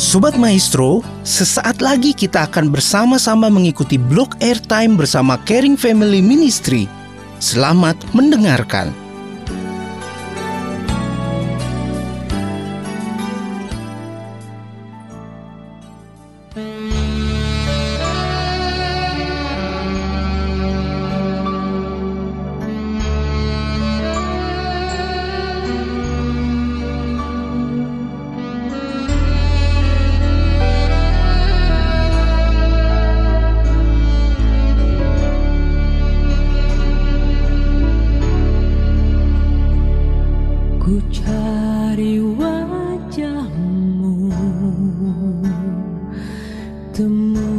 Sobat Maestro, sesaat lagi kita akan bersama-sama mengikuti blog airtime bersama Caring Family Ministry. Selamat mendengarkan. Ku cari wajahmu Temukan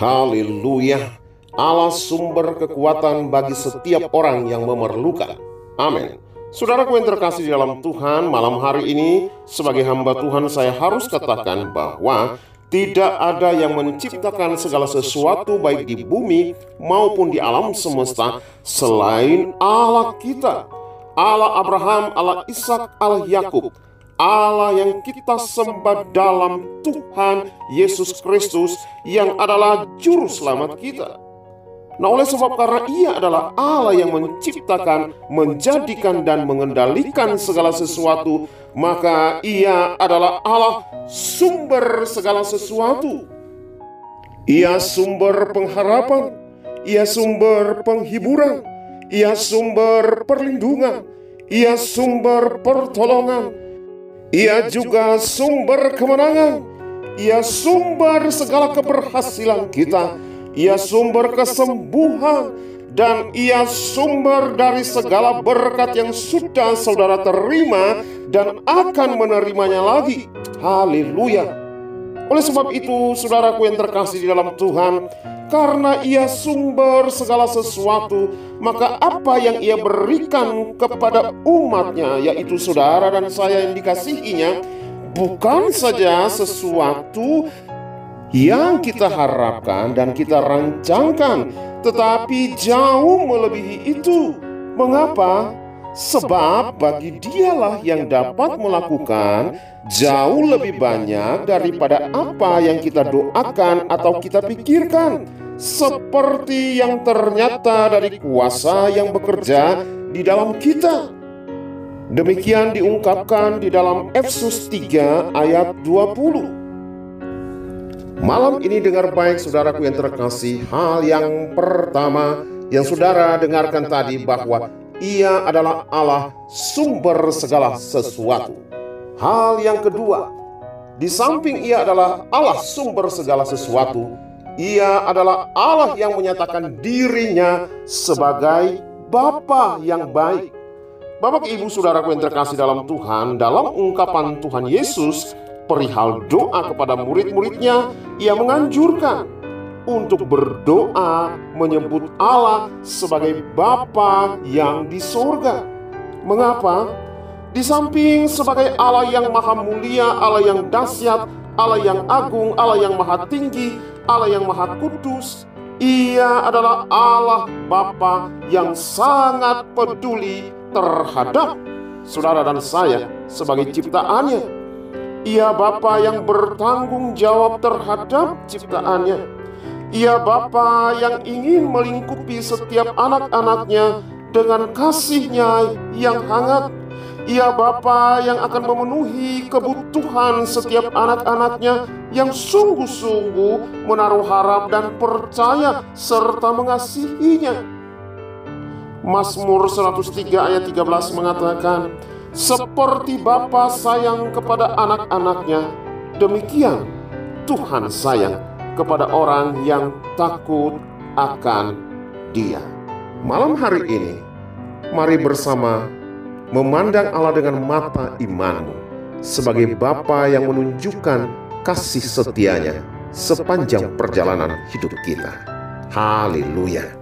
Haleluya. Allah sumber kekuatan bagi setiap orang yang memerlukan. Amin. Saudaraku yang terkasih di dalam Tuhan, malam hari ini sebagai hamba Tuhan saya harus katakan bahwa tidak ada yang menciptakan segala sesuatu baik di bumi maupun di alam semesta selain Allah kita. Allah Abraham, Allah Ishak, Allah Yakub. Allah yang kita sembah dalam Tuhan Yesus Kristus yang adalah juru selamat kita. Nah, oleh sebab karena Ia adalah Allah yang menciptakan, menjadikan, dan mengendalikan segala sesuatu, maka Ia adalah Allah sumber segala sesuatu. Ia sumber pengharapan, Ia sumber penghiburan, Ia sumber perlindungan, Ia sumber pertolongan, Ia juga sumber kemenangan, Ia sumber segala keberhasilan kita ia sumber kesembuhan, dan ia sumber dari segala berkat yang sudah saudara terima dan akan menerimanya lagi. Haleluya. Oleh sebab itu, saudaraku yang terkasih di dalam Tuhan, karena ia sumber segala sesuatu, maka apa yang ia berikan kepada umatnya, yaitu saudara dan saya yang dikasihinya, bukan saja sesuatu yang kita harapkan dan kita rancangkan, tetapi jauh melebihi itu. Mengapa? Sebab bagi dialah yang dapat melakukan jauh lebih banyak daripada apa yang kita doakan atau kita pikirkan, seperti yang ternyata dari kuasa yang bekerja di dalam kita. Demikian diungkapkan di dalam Efesus 3 ayat 20. Malam ini dengar baik saudaraku yang terkasih Hal yang pertama yang saudara dengarkan tadi bahwa ia adalah Allah sumber segala sesuatu. Hal yang kedua Di samping ia adalah Allah sumber segala sesuatu Ia adalah Allah yang menyatakan dirinya sebagai Bapa yang baik. Bapak ibu saudaraku yang terkasih dalam Tuhan Dalam ungkapan Tuhan Yesus perihal doa kepada murid-muridnya, ia menganjurkan untuk berdoa menyebut Allah sebagai Bapa yang di sorga. Mengapa? Di samping sebagai Allah yang maha mulia, Allah yang dahsyat, Allah yang agung, Allah yang maha tinggi, Allah yang maha kudus, ia adalah Allah Bapa yang sangat peduli terhadap saudara dan saya sebagai ciptaannya ia Bapa yang bertanggung jawab terhadap ciptaannya. Ia Bapa yang ingin melingkupi setiap anak-anaknya dengan kasihnya yang hangat. Ia Bapa yang akan memenuhi kebutuhan setiap anak-anaknya yang sungguh-sungguh menaruh harap dan percaya serta mengasihinya. Mazmur 103 ayat 13 mengatakan, seperti Bapa sayang kepada anak-anaknya, demikian Tuhan sayang kepada orang yang takut akan Dia. Malam hari ini, mari bersama memandang Allah dengan mata imanmu sebagai Bapa yang menunjukkan kasih setianya sepanjang perjalanan hidup kita. Haleluya!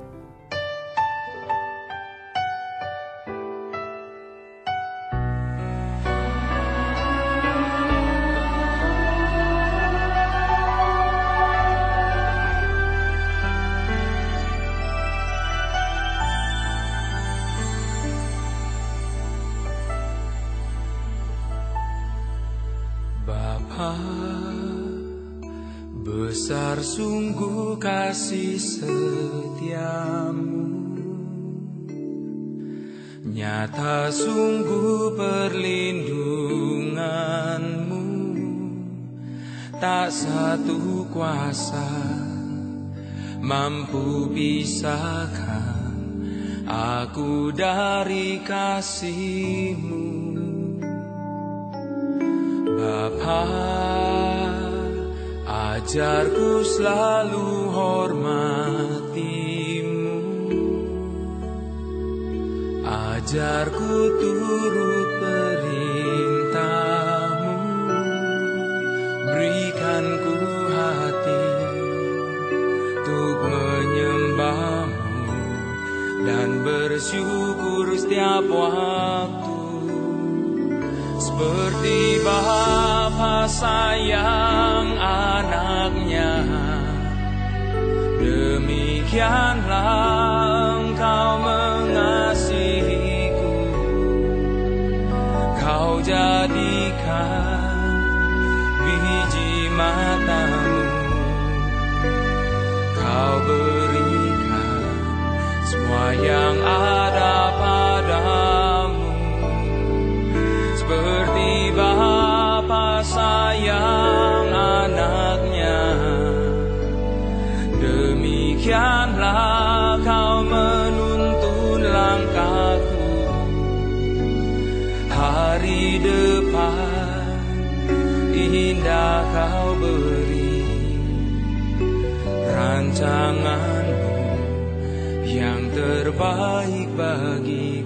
Nyata sungguh perlindunganmu. Tak satu kuasa mampu pisahkan Aku dari kasihmu. Bapa Ajarku selalu hormatimu Wajar turut perintahmu. Berikan ku hati Untuk menyembahmu Dan bersyukur setiap waktu. Seperti Bapa sayang anaknya Demikianlah yang ada padamu. Seperti Bapa sayang anaknya. Demikianlah kau menuntun langkahku. Hari depan indah kau beri. Rancanganmu yang terbaik bagiku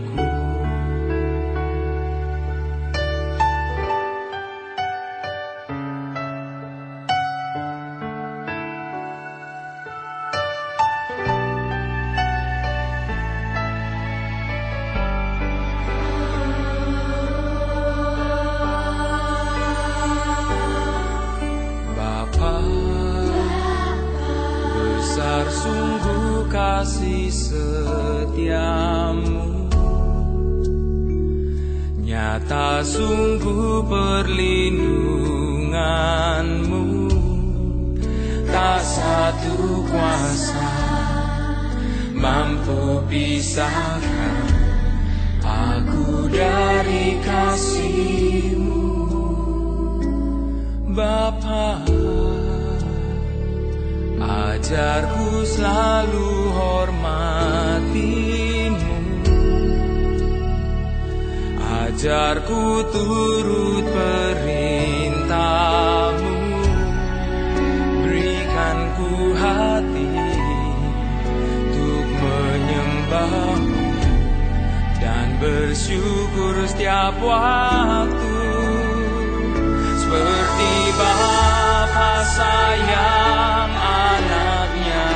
Nyata sungguh perlindunganmu. Tak satu kuasa mampu pisahkan Aku dari kasihmu. Bapa Ajarku selalu hormatimu Ajarku turut perintahmu. Berikan ku hati Untuk menyembahmu Dan bersyukur setiap waktu. Seperti Bapa sayang anaknya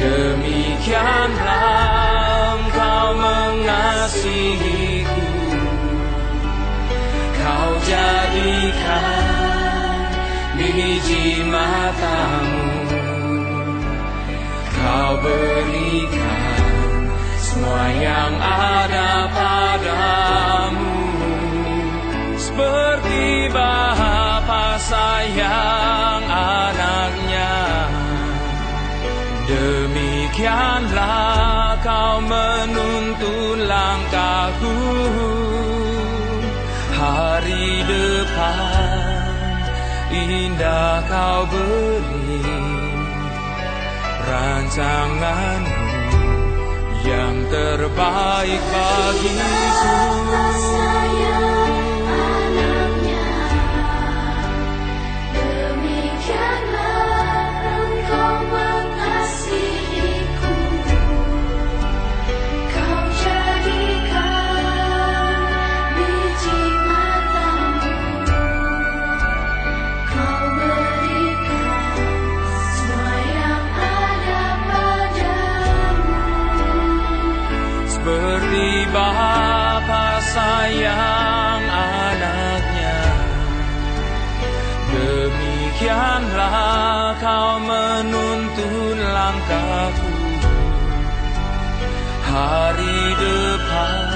Demikianlah biji matamu. Kau berikan semua yang ada padamu. Seperti Bapa sayang anaknya. Demikianlah kau menuntun langkahku. Hari depan indah kau beri Rancanganmu yang terbaik bagiku sayang anaknya. Demikianlah kau menuntun langkahku. Hari depan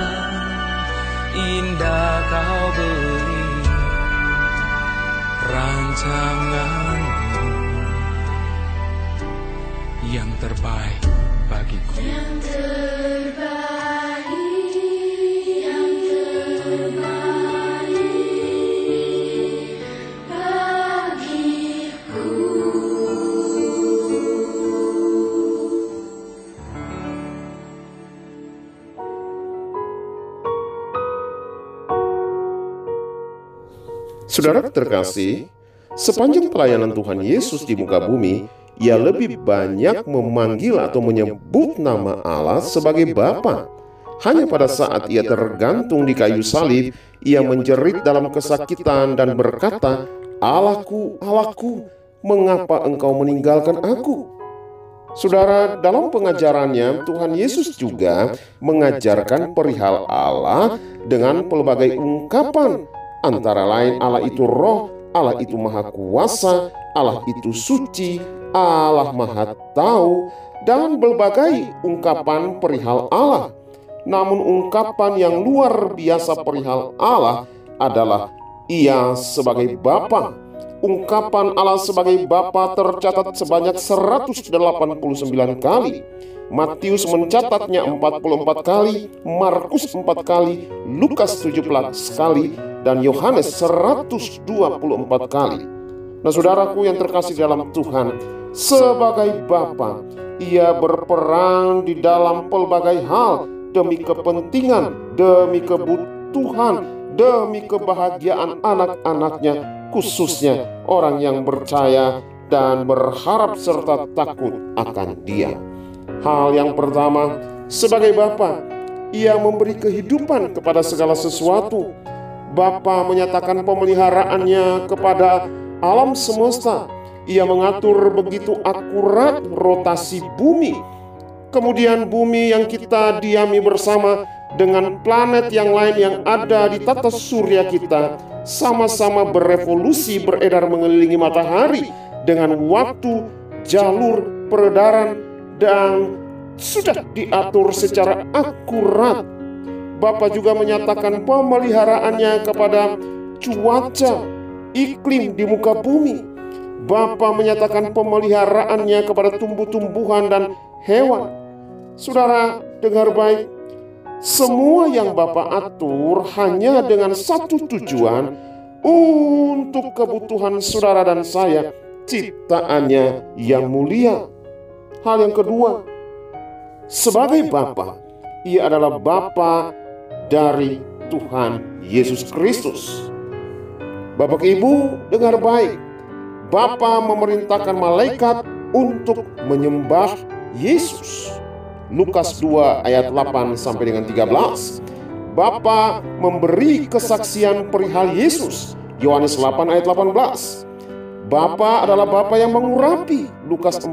indah kau beri Rancanganmu yang terbaik bagiku Saudara terkasih, sepanjang pelayanan Tuhan Yesus di muka bumi, ia lebih banyak memanggil atau menyebut nama Allah sebagai Bapa. Hanya pada saat ia tergantung di kayu salib, ia menjerit dalam kesakitan dan berkata, Allahku, Allahku, mengapa engkau meninggalkan aku? Saudara, dalam pengajarannya, Tuhan Yesus juga mengajarkan perihal Allah dengan pelbagai ungkapan, antara lain Allah itu roh, Allah itu maha kuasa, Allah itu suci, Allah maha tahu, dan berbagai ungkapan perihal Allah. Namun ungkapan yang luar biasa perihal Allah adalah ia sebagai Bapa ungkapan Allah sebagai Bapa tercatat sebanyak 189 kali. Matius mencatatnya 44 kali, Markus 4 kali, Lukas 17 kali, dan Yohanes 124 kali. Nah saudaraku yang terkasih dalam Tuhan, sebagai Bapa, ia berperan di dalam pelbagai hal demi kepentingan, demi kebutuhan, demi kebahagiaan anak-anaknya khususnya orang yang percaya dan berharap serta takut akan Dia. Hal yang pertama, sebagai Bapa, Ia memberi kehidupan kepada segala sesuatu. Bapa menyatakan pemeliharaannya kepada alam semesta. Ia mengatur begitu akurat rotasi bumi. Kemudian bumi yang kita diami bersama dengan planet yang lain yang ada di tata surya kita sama-sama berevolusi beredar mengelilingi matahari dengan waktu, jalur, peredaran, dan sudah diatur secara akurat. Bapak juga menyatakan pemeliharaannya kepada cuaca, iklim di muka bumi. Bapak menyatakan pemeliharaannya kepada tumbuh-tumbuhan dan hewan. Saudara, dengar baik, semua yang Bapak atur hanya dengan satu tujuan untuk kebutuhan saudara dan saya, ciptaannya yang mulia. Hal yang kedua, sebagai Bapa, ia adalah Bapa dari Tuhan Yesus Kristus. Bapak Ibu, dengar baik. Bapa memerintahkan malaikat untuk menyembah Yesus. Lukas 2 ayat 8 sampai dengan 13. Bapa memberi kesaksian perihal Yesus. Yohanes 8 ayat 18. Bapa adalah Bapa yang mengurapi. Lukas 4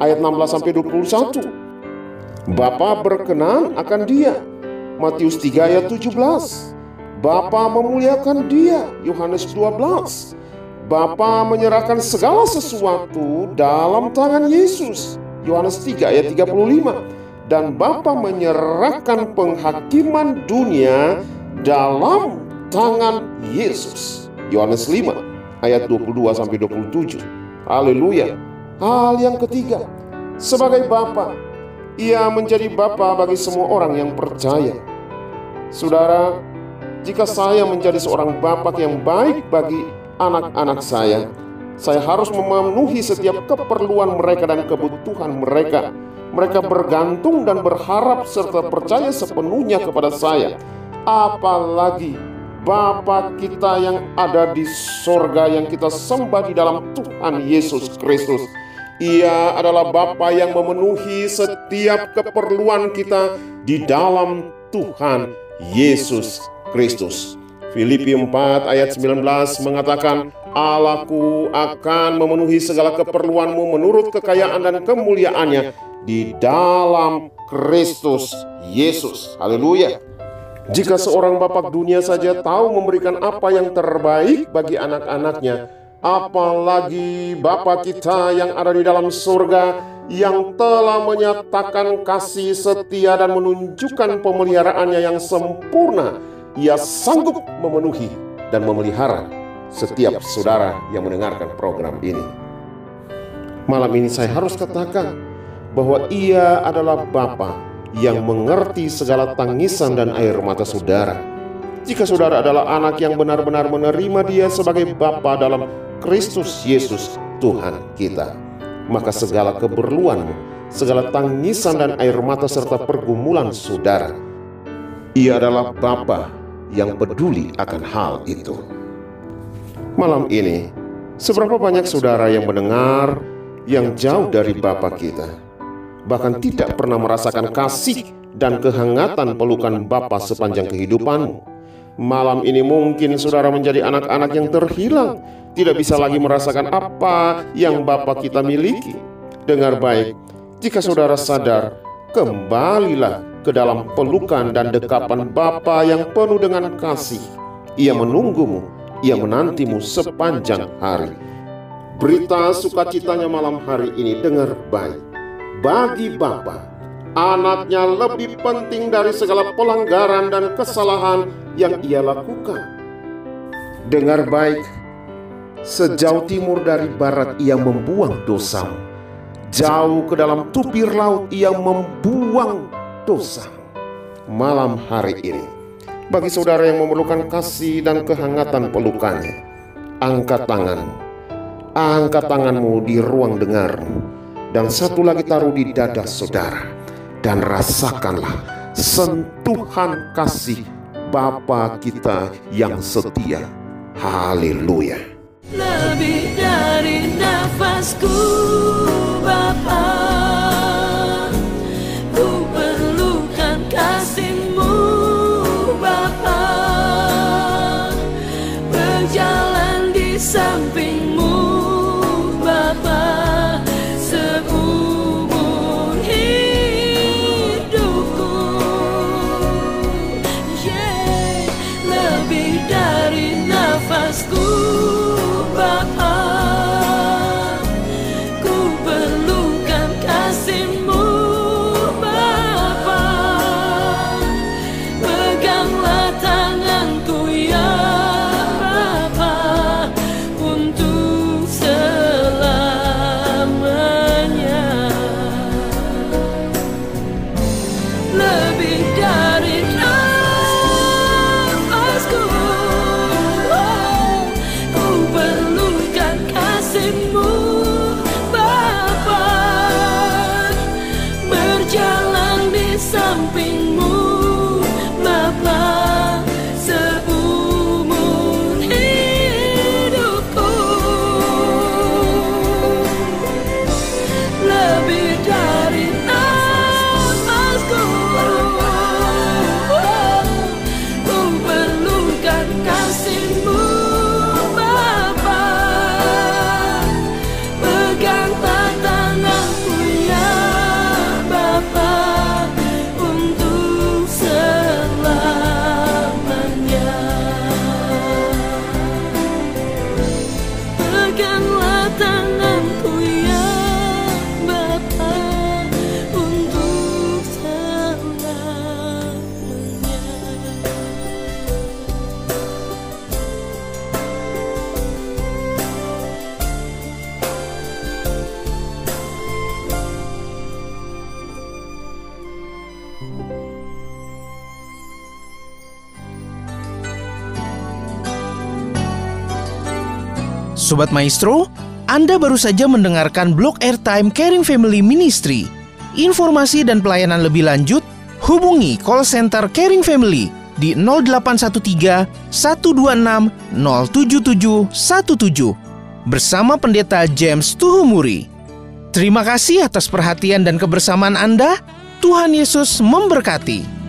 ayat 16 sampai 21. Bapa berkenan akan dia. Matius 3 ayat 17. Bapa memuliakan dia. Yohanes 12. Bapa menyerahkan segala sesuatu dalam tangan Yesus. Yohanes 3 ayat 35 dan Bapa menyerahkan penghakiman dunia dalam tangan Yesus. Yohanes 5 ayat 22 sampai 27. Haleluya. Hal yang ketiga, sebagai Bapa, ia menjadi Bapa bagi semua orang yang percaya. Saudara, jika saya menjadi seorang bapak yang baik bagi anak-anak saya, saya harus memenuhi setiap keperluan mereka dan kebutuhan mereka. Mereka bergantung dan berharap serta percaya sepenuhnya kepada saya. Apalagi Bapa kita yang ada di sorga yang kita sembah di dalam Tuhan Yesus Kristus. Ia adalah Bapa yang memenuhi setiap keperluan kita di dalam Tuhan Yesus Kristus. Filipi 4 ayat 19 mengatakan, Allahku akan memenuhi segala keperluanmu menurut kekayaan dan kemuliaannya di dalam Kristus Yesus. Haleluya. Jika seorang bapak dunia saja tahu memberikan apa yang terbaik bagi anak-anaknya, apalagi Bapa kita yang ada di dalam surga yang telah menyatakan kasih setia dan menunjukkan pemeliharaannya yang sempurna, ia sanggup memenuhi dan memelihara setiap saudara yang mendengarkan program ini. Malam ini saya harus katakan bahwa ia adalah Bapa yang mengerti segala tangisan dan air mata saudara. Jika saudara adalah anak yang benar-benar menerima dia sebagai Bapa dalam Kristus Yesus Tuhan kita, maka segala keperluanmu, segala tangisan dan air mata serta pergumulan saudara, ia adalah Bapa yang peduli akan hal itu. Malam ini, seberapa banyak saudara yang mendengar yang jauh dari Bapa kita, bahkan tidak pernah merasakan kasih dan kehangatan pelukan Bapa sepanjang kehidupanmu. Malam ini mungkin saudara menjadi anak-anak yang terhilang, tidak bisa lagi merasakan apa yang Bapa kita miliki. Dengar baik, Jika saudara sadar, kembalilah ke dalam pelukan dan dekapan Bapa yang penuh dengan kasih. Ia menunggumu, ia menantimu sepanjang hari. Berita sukacitanya malam hari ini dengar baik. Bagi Bapa, anaknya lebih penting dari segala pelanggaran dan kesalahan yang ia lakukan. Dengar baik, sejauh timur dari barat ia membuang dosamu. Jauh ke dalam tupir laut ia membuang dosa. Malam hari ini, bagi saudara yang memerlukan kasih dan kehangatan pelukannya, angkat tanganmu, angkat tanganmu di ruang dengarmu, dan satu lagi taruh di dada saudara, dan rasakanlah sentuhan kasih Bapa kita yang setia. Haleluya. Lebih dari nafasku Bapa Sobat Maestro, Anda baru saja mendengarkan blog airtime Caring Family Ministry. Informasi dan pelayanan lebih lanjut, hubungi call center Caring Family di 0813 126 07717 bersama Pendeta James Tuhumuri. Terima kasih atas perhatian dan kebersamaan Anda. Tuhan Yesus memberkati.